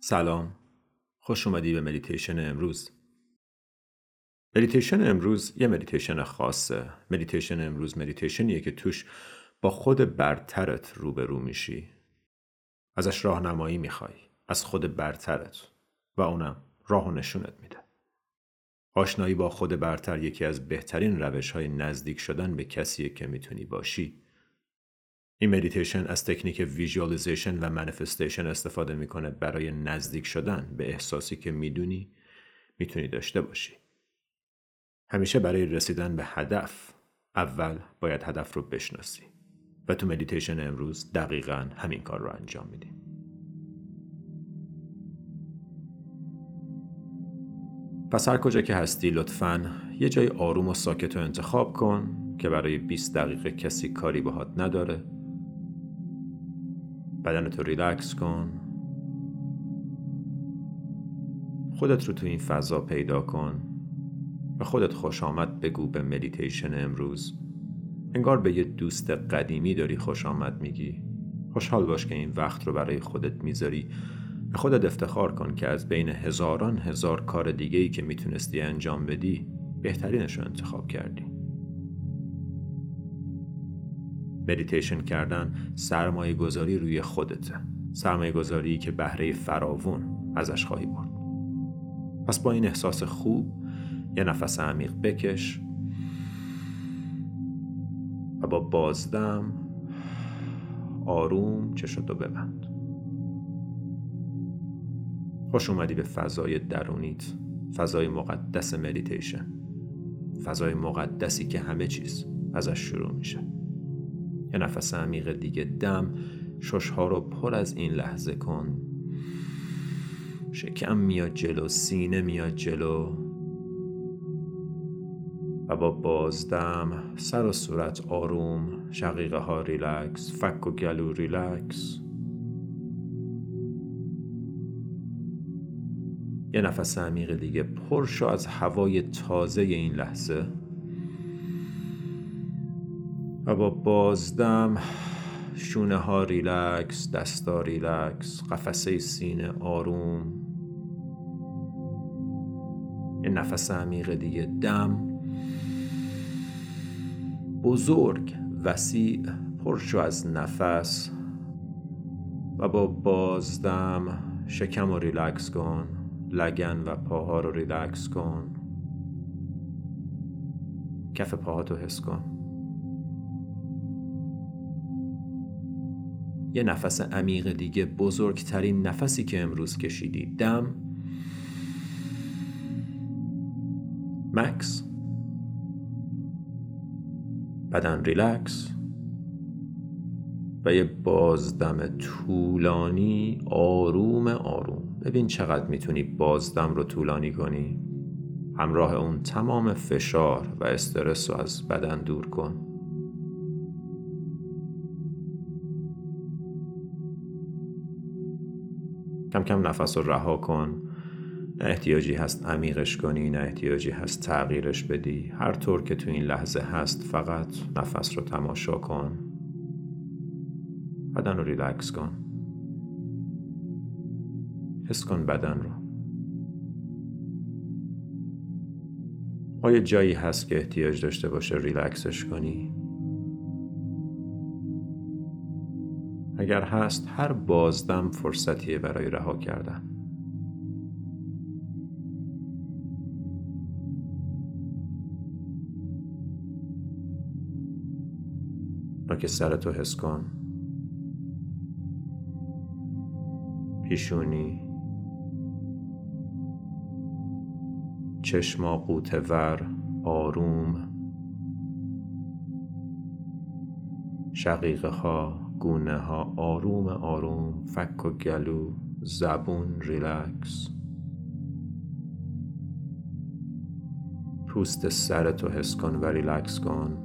سلام. خوش اومدی به مدیتیشن امروز. مدیتیشن امروز یه مدیتیشن خاصه. مدیتیشن امروز مدیتیشنیه که توش با خود برترت روبرو میشی. ازش راهنمایی می‌خوای. از خود برترت. و اونم راه و نشونت میده. آشنایی با خود برتر یکی از بهترین روش های نزدیک شدن به کسیه که می‌تونی باشی. این مدیتیشن از تکنیک visualization و manifestation استفاده می‌کنه برای نزدیک شدن به احساسی که می‌دونی می‌تونی داشته باشی. همیشه برای رسیدن به هدف اول باید هدف رو بشناسی و تو مدیتیشن امروز دقیقا همین کار رو انجام میدیم. پس هر کجا که هستی لطفا یه جای آروم و ساکت رو انتخاب کن که برای 20 دقیقه کسی کاری باهات نداره بدنتو ریلکس کن. خودت رو تو این فضا پیدا کن و خودت خوش آمد بگو به مدیتیشن امروز. انگار به یه دوست قدیمی داری خوش آمد میگی. خوشحال باش که این وقت رو برای خودت می‌ذاری. به خودت افتخار کن که از بین هزاران هزار کار دیگه ای که می‌تونستی انجام بدی بهترینش رو انتخاب کردی. مدیتیشن کردن سرمایه گذاری روی خودته. سرمایه گذاری که بهره فراوون ازش خواهی برد. پس با این احساس خوب یه نفس عمیق بکش و با بازدم آروم چشتو ببند. خوش اومدی به فضای درونیت فضای مقدس مدیتیشن فضای مقدسی که همه چیز ازش شروع میشه. یه نفس عمیق دیگه دم ششها رو پر از این لحظه کن. شکم میاد جلو سینه میاد جلو. و با بازدم سر و صورت آروم شقیقه ها ریلکس فک و گلو ریلکس. یه نفس عمیق دیگه پر شو از هوای تازه این لحظه. و با بازدم شونه ها ریلکس دستا ریلکس قفسه سینه آروم. یه نفس عمیق دیگه. دم بزرگ وسیع پر شو از نفس. و با بازدم شکم رو ریلکس کن لگن و پاها رو ریلکس کن. کف پاهاتو حس کن. یه نفس عمیق دیگه بزرگترین نفسی که امروز کشیدی. دم؟ مکث؟ بدن ریلکس؟ و یه بازدم طولانی آروم آروم. ببین چقدر می‌تونی بازدم رو طولانی کنی. همراه اون تمام فشار و استرس رو از بدن دور کن. کم کم نفس رو رها کن. نه احتیاجی هست عمیقش کنی نه احتیاجی هست تغییرش بدی. هر طور که تو این لحظه هست فقط نفس رو تماشا کن. بدن رو ریلکس کن. حس کن بدن رو. آیا جایی هست که احتیاج داشته باشه ریلکسش کنی؟ اگر هست هر بازدم فرصتیه برای رها کردن. نوک سرتو حس کن. پیشونی. چشما قوتور آروم. شقیقه ها گونه ها آروم آروم فک و گلو زبون ریلکس. پوست سرتو حس کن و ریلکس کن.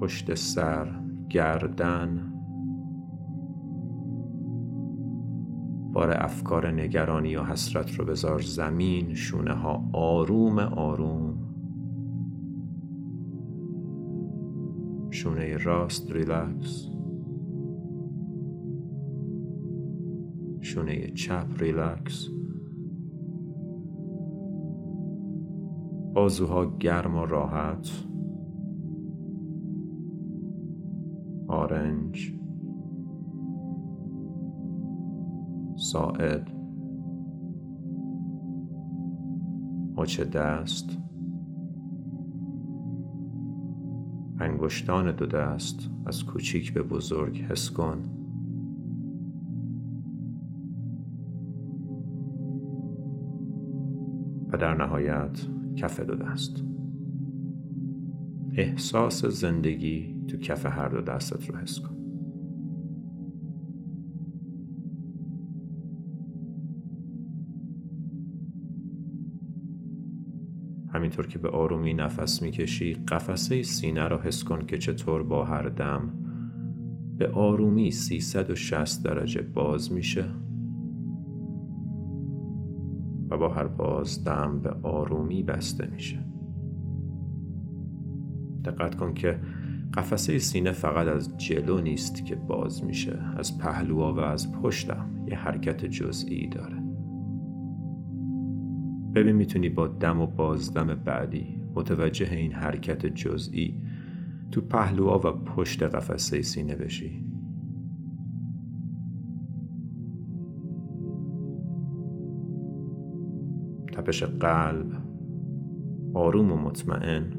پشت سر گردن. بار افکار نگرانی و حسرت رو بذار زمین شونه ها آروم آروم. شونه راست ریلکس. شونه چپ ریلکس. بازوها گرم و راحت. آرنج. ساعد. مچ دست. انگشتان دو دست از کوچیک به بزرگ حس کن. و در نهایت کف دو دست. احساس زندگی تو کف هر دو دستت رو حس کن. همینطور که به آرومی نفس می‌کشی قفسه سینه را حس کن که چطور با هر دم به آرومی 360 درجه باز میشه و با هر باز دم به آرومی بسته میشه. دقت کن که قفسه سینه فقط از جلو نیست که باز میشه از پهلوها و از پشتم. یه حرکت جزئی داره. ببین می‌تونی با دم و بازدم بعدی متوجه این حرکت جزئی تو پهلوها و پشت قفسه سینه بشی. تپش قلب آروم و مطمئن.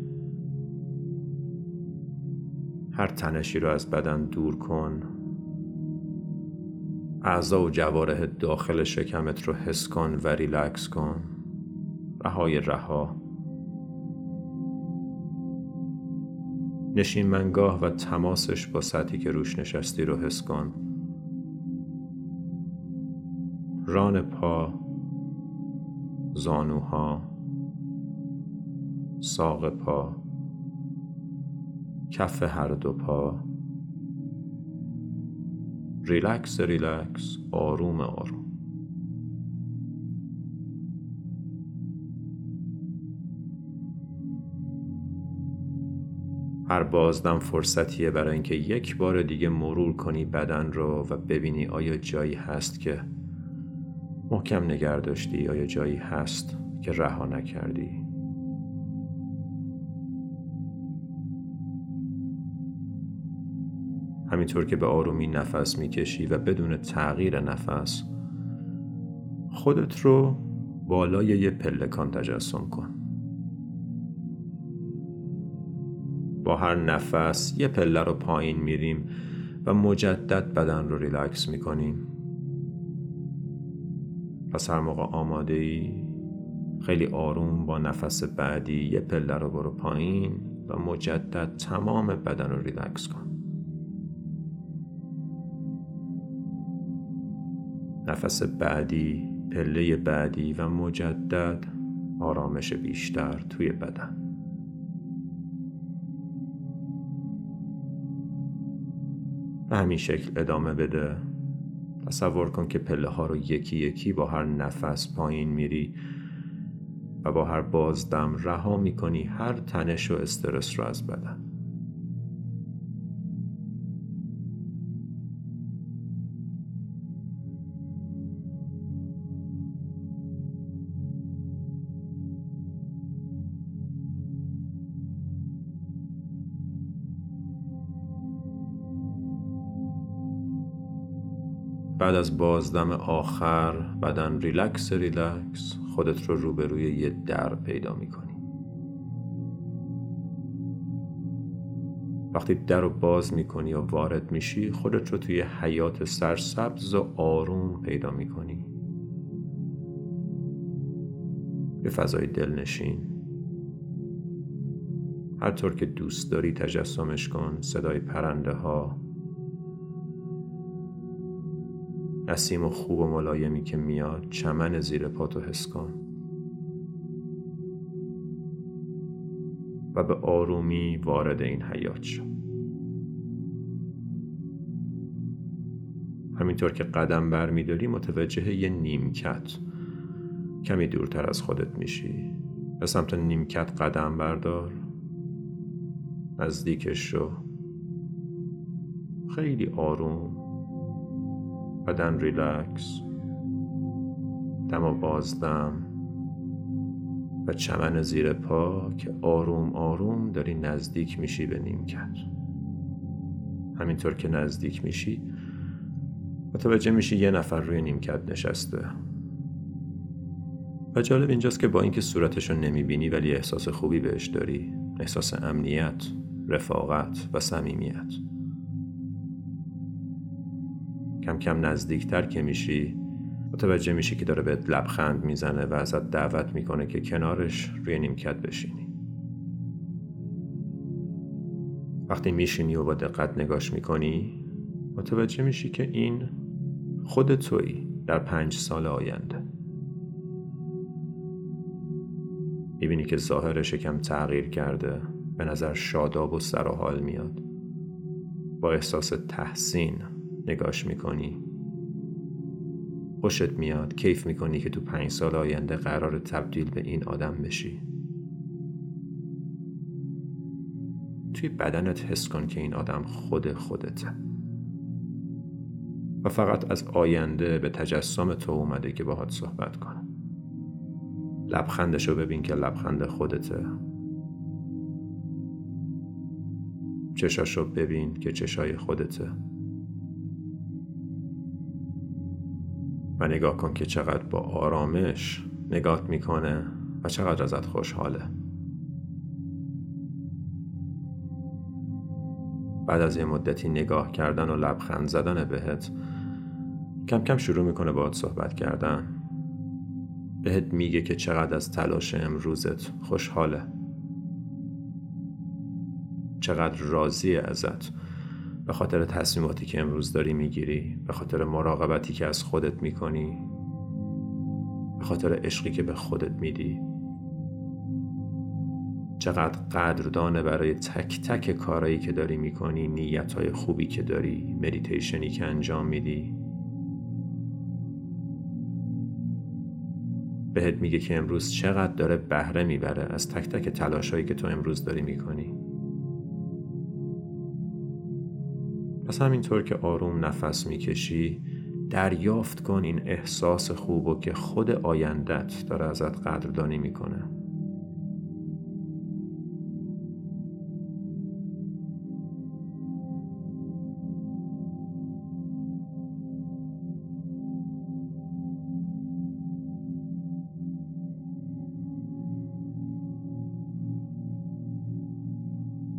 هر تنشی رو از بدن دور کن. اعضا و جواره داخل شکمت رو حس کن و ریلکس کن. رهای رها. نشین منگاه و تماسش با سطحی که روش نشستی رو حس کن. ران پا زانوها ساق پا کف هر دو پا. ریلکس ریلکس آروم آروم. هر بازدم فرصتیه برای اینکه یک بار دیگه مرور کنی بدن رو و ببینی آیا جایی هست که محکم نگر داشتی آیا جایی هست که رها نکردی. همینطور که به آرومی نفس می‌کشی و بدون تغییر نفس خودت رو بالای یه پلکان تجسم کن. با هر نفس یه پله رو پایین میریم و مجدد بدن رو ریلکس می‌کنیم. پس هر موقع آماده ای خیلی آروم با نفس بعدی یه پله رو برو پایین و مجدد تمام بدن رو ریلکس کن. نفس بعدی پله بعدی و مجدد آرامش بیشتر توی بدن. به همین شکل ادامه بده. تصور کن که پله ها رو یکی یکی با هر نفس پایین میری و با هر بازدم رها می‌کنی هر تنش و استرس رو از بدن. بعد از بازدم آخر بدن ریلکس ریلکس خودت رو روبروی یه در پیدا می‌کنی. وقتی در رو باز می‌کنی و وارد میشی خودت رو توی حیاط سرسبز و آروم پیدا می‌کنی. یه فضای دلنشین. هر طور که دوست داری تجسمش کن صدای پرنده ها نسیم و خوب و ملایمی که میاد چمن زیر پاتو حس کن. و به آرومی وارد این حیات شو. همینطور که قدم بر میداری متوجه یه نیمکت. کمی دورتر از خودت میشی. به سمت نیمکت قدم بردار. نزدیکش شو. خیلی آروم. بدن ریلکس دم و بازدم و چمن زیر پا که آروم آروم داری نزدیک میشی به نیمکت. همینطور که نزدیک میشی متوجه میشی یه نفر روی نیمکت نشسته. و جالب اینجاست که با اینکه صورتش رو نمی‌بینی ولی احساس خوبی بهش داری احساس امنیت رفاقت و صمیمیت. کم کم نزدیکتر که میشی متوجه میشی که داره بهت لبخند می‌زنه و ازت دعوت می‌کنه که کنارش روی نیمکت بشینی. وقتی میشینی و با دقت نگاش می‌کنی متوجه میشی که این خود تویی در پنج سال آینده. می‌بینی که ظاهرش کم تغییر کرده به نظر شاداب و سر حال میاد. با احساس تحسین نگاش می‌کنی. خوشت میاد کیف می‌کنی که تو پنج سال آینده قرار تبدیل به این آدم بشی. توی بدنت حس کن که این آدم خود خودته. و فقط از آینده به تجسم تو اومده که باهات صحبت کنه. لبخندشو ببین که لبخند خودته. چشاشو ببین که چشای خودته. و نگاه کن که چقدر با آرامش نگات می‌کنه و چقدر ازت خوشحاله. بعد از یه مدتی نگاه کردن و لبخند زدن بهت کم کم شروع می‌کنه باهات صحبت کردن. بهت میگه که چقدر از تلاش امروزت خوشحاله. چقدر راضی ازت. به خاطر تصمیماتی که امروز داری می‌گیری به خاطر مراقبتی که از خودت می‌کنی به خاطر عشقی که به خودت میدی. چقدر قدردانه برای تک تک کارایی که داری می‌کنی نیت خوبی که داری مدیتیشنی که انجام میدی. بهت میگه که امروز چقدر داره بهره می‌بره از تک تک تلاشایی که تو امروز داری می‌کنی. پس همینطور که آروم نفس می‌کشی دریافت کن این احساس خوب که خود آیندت داره ازت قدردانی می‌کنه.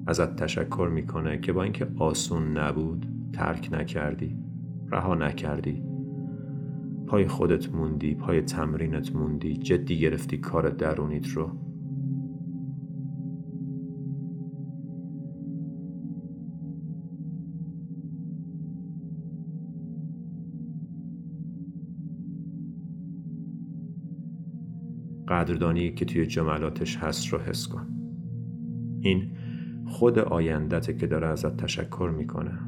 ازت تشکر می‌کنه که با اینکه آسون نبود ترک نکردی رها نکردی. پای خودت موندی پای تمرینت موندی جدی گرفتی کار درونیت رو. قدردانی که توی جملاتش هست رو حس کن. این خود آیندته که داره ازت تشکر می‌کنه.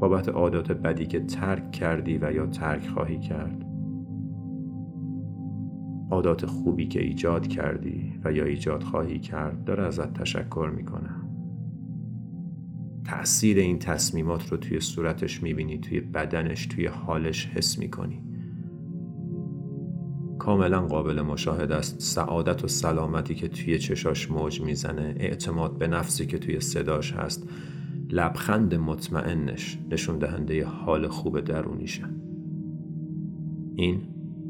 بابت عادات بدی که ترک کردی و یا ترک خواهی کرد. عادات خوبی که ایجاد کردی و یا ایجاد خواهی کرد داره ازت تشکر می‌کنه. تأثیر این تصمیمات رو توی صورتش می‌بینی توی بدنش توی حالش حس می‌کنی. کاملا قابل مشاهده است. سعادت و سلامتی که توی چشاش موج می‌زنه اعتماد به نفسی که توی صداش هست لبخند مطمئنش نشون دهنده حال خوب درونیشه. این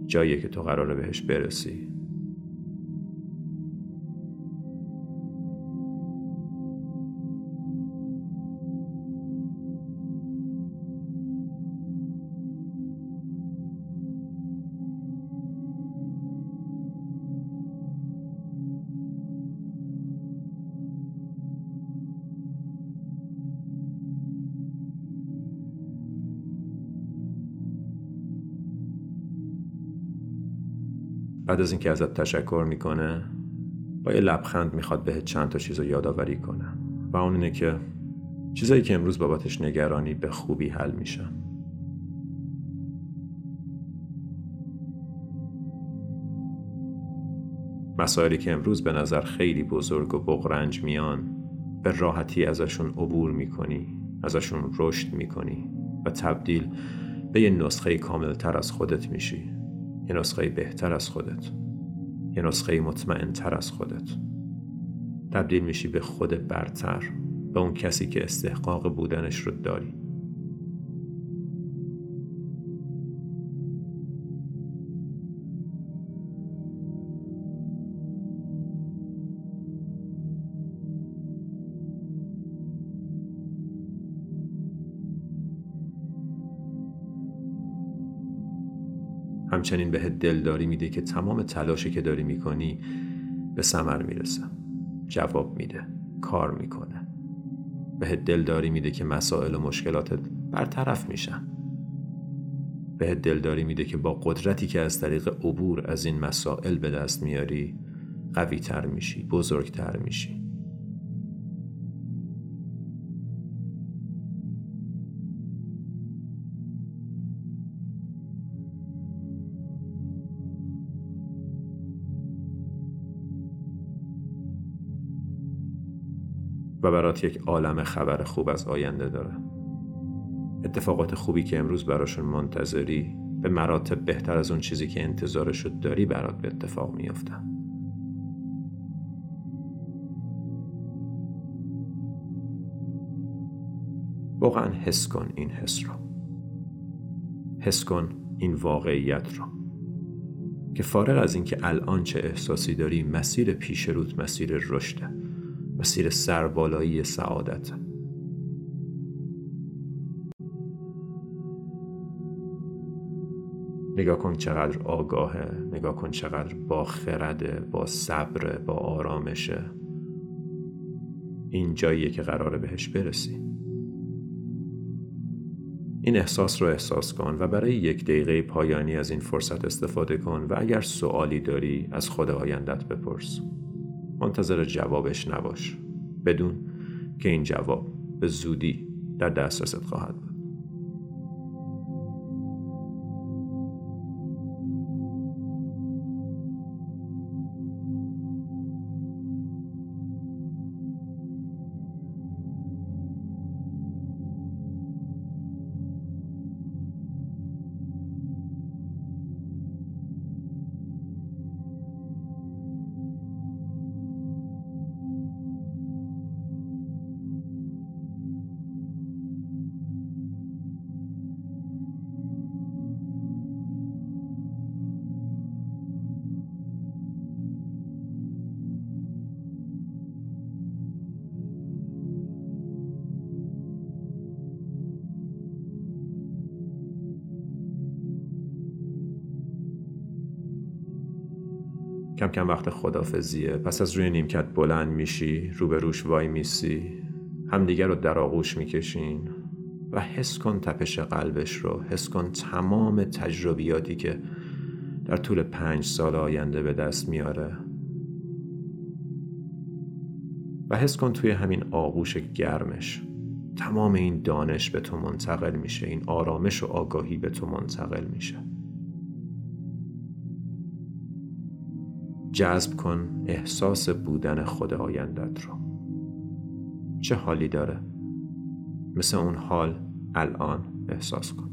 جاییه که تو قراره بهش برسی. بعد از اینکه ازت تشکر می‌کنه با یه لبخند می‌خواد بهت چند تا چیز رو یادآوری کنه. و اون اینه که چیزایی که امروز بابتش نگرانی به خوبی حل میشن مسائلی که امروز به نظر خیلی بزرگ و بغرنج میان به راحتی ازشون عبور می‌کنی ازشون رشد می‌کنی و تبدیل به یه نسخه کامل تر از خودت میشی. یه نسخه بهتر از خودت. یه نسخه مطمئن تر از خودت. تبدیل میشی به خود برتر به اون کسی که استحقاق بودنش رو داری. همچنین بهت دلداری میده که تمام تلاشی که داری می‌کنی به ثمر می‌رسه. جواب میده. کار می‌کنه. بهت دلداری میده که مسائل و مشکلاتت برطرف میشن. بهت دلداری میده که با قدرتی که از طریق عبور از این مسائل به دست میاری قوی تر میشی بزرگتر میشی. و برات یک عالم خبر خوب از آینده داره اتفاقات خوبی که امروز براشون منتظری به مراتب بهتر از اون چیزی که انتظارشو داری برات به اتفاق میافتن. واقعا حس کن این حس رو. حس کن این واقعیت رو. که فارغ از اینکه الان چه احساسی داری مسیر پیش روت مسیر رشده. مسیر سربالایی سعادت. نگاه کن چقدر آگاهه نگاه کن چقدر با خرده با صبر با آرامشه. این جاییه که قراره بهش برسی. این احساس رو احساس کن و برای یک دقیقه پایانی از این فرصت استفاده کن و اگر سوالی داری از خود آیندت بپرس. منتظر جوابش نباش. بدون که این جواب به زودی در دسترست خواهد بود. کم کم وقت خدافزیه پس از روی نیمکت بلند میشی رو به روش وای میسی همدیگر رو در آغوش می‌کشین و حس کن تپش قلبش رو حس کن تمام تجربیاتی که در طول پنج سال آینده به دست میاره. و حس کن توی همین آغوش گرمش. تمام این دانش به تو منتقل میشه این آرامش و آگاهی به تو منتقل میشه. جذب کن احساس بودن خود آیندت رو. چه حالی داره؟ مثل اون حال الان احساس کن.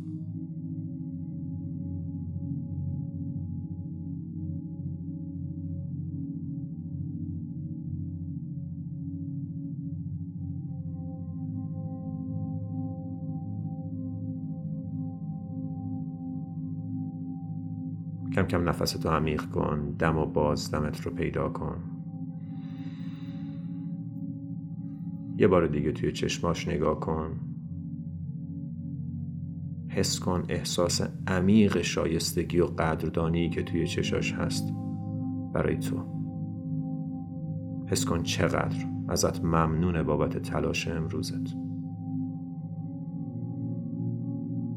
کم نفستو عمیق کن دم و باز دمت رو پیدا کن. یه بار دیگه توی چشماش نگاه کن. حس کن احساس عمیق شایستگی و قدردانی که توی چشاش هست برای تو. حس کن چقدر ازت ممنون بابت تلاش امروزت.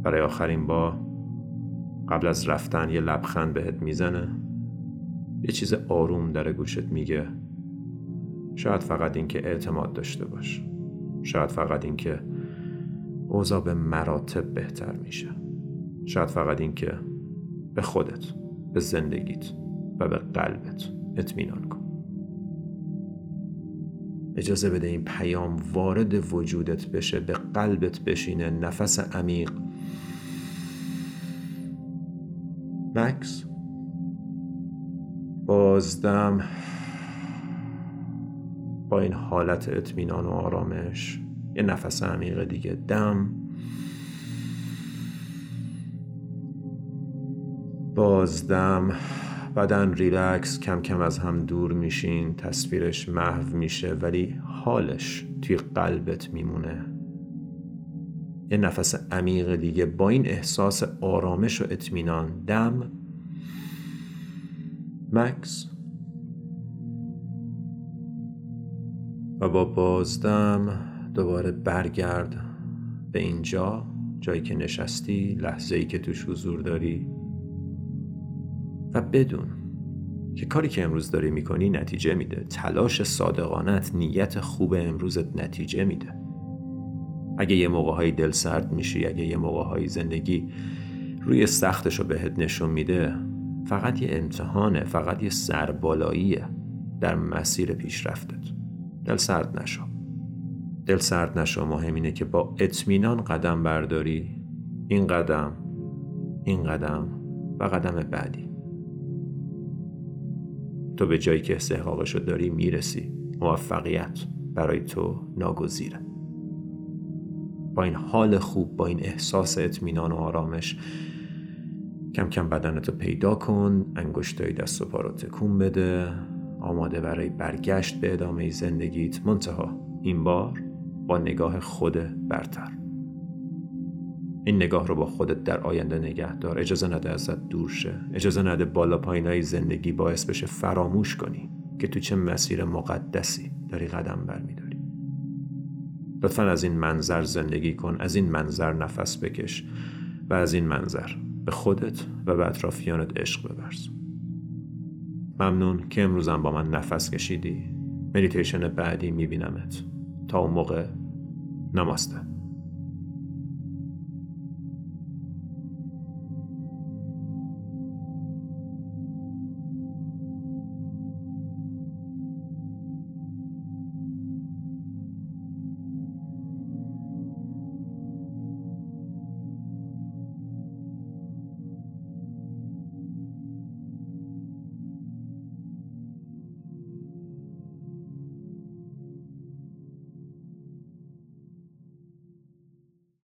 برای آخرین بار قبل از رفتن یه لبخند بهت می‌زنه یه چیز آروم در گوشت میگه. شاید فقط اینکه اعتماد داشته باش. شاید فقط اینکه اوضاع به مراتب بهتر میشه. شاید فقط اینکه به خودت به زندگیت و به قلبت اطمینان کن. اجازه بده این پیام وارد وجودت بشه به قلبت بشینه نفس عمیق مکس. بازدم با این حالت اطمینان و آرامش یه نفس عمیق دیگه. دم. بازدم. بدن ریلکس کم کم از هم دور میشین تصویرش محو میشه ولی حالش توی قلبت میمونه. یه نفس عمیق دیگه با این احساس آرامش و اطمینان. دم. مکس. و با بازدم. دوباره برگرد. به اینجا. جایی که نشستی. لحظه ای که توش حضور داری. و بدون. که کاری که امروز داری می‌کنی نتیجه میده. تلاش صادقانت نیت خوب امروزت نتیجه میده. اگه یه موقع های دل سرد میشی اگه یه موقع های زندگی روی سختش رو بهت نشون میده فقط یه امتحانه فقط یه سربالاییه در مسیر پیشرفتت. دل سرد نشو. دل سرد نشو. مهم اینه که با اطمینان قدم برداری. این قدم این قدم و قدم بعدی. تو به جایی که استحقاقشو داری می‌رسی. موفقیت برای تو ناگزیره. با این حال خوب با این احساس اطمینان و آرامش کم کم بدنتو پیدا کن انگشتای دست و پا رو تکون بده آماده برای برگشت به ادامه زندگیت. منتها این بار با نگاه خود برتر. این نگاه رو با خودت در آینده نگه دار. اجازه نده ازت دور شه. اجازه نده بالا پایینای زندگی باعث بشه فراموش کنی که تو چه مسیر مقدسی داری قدم برمیداری. لطفا از این منظر زندگی کن از این منظر نفس بکش و از این منظر به خودت و به اطرافیانت عشق ببرز. ممنون که امروزم با من نفس کشیدی. مدیتیشن بعدی میبینمت. تا اون موقع نماسته.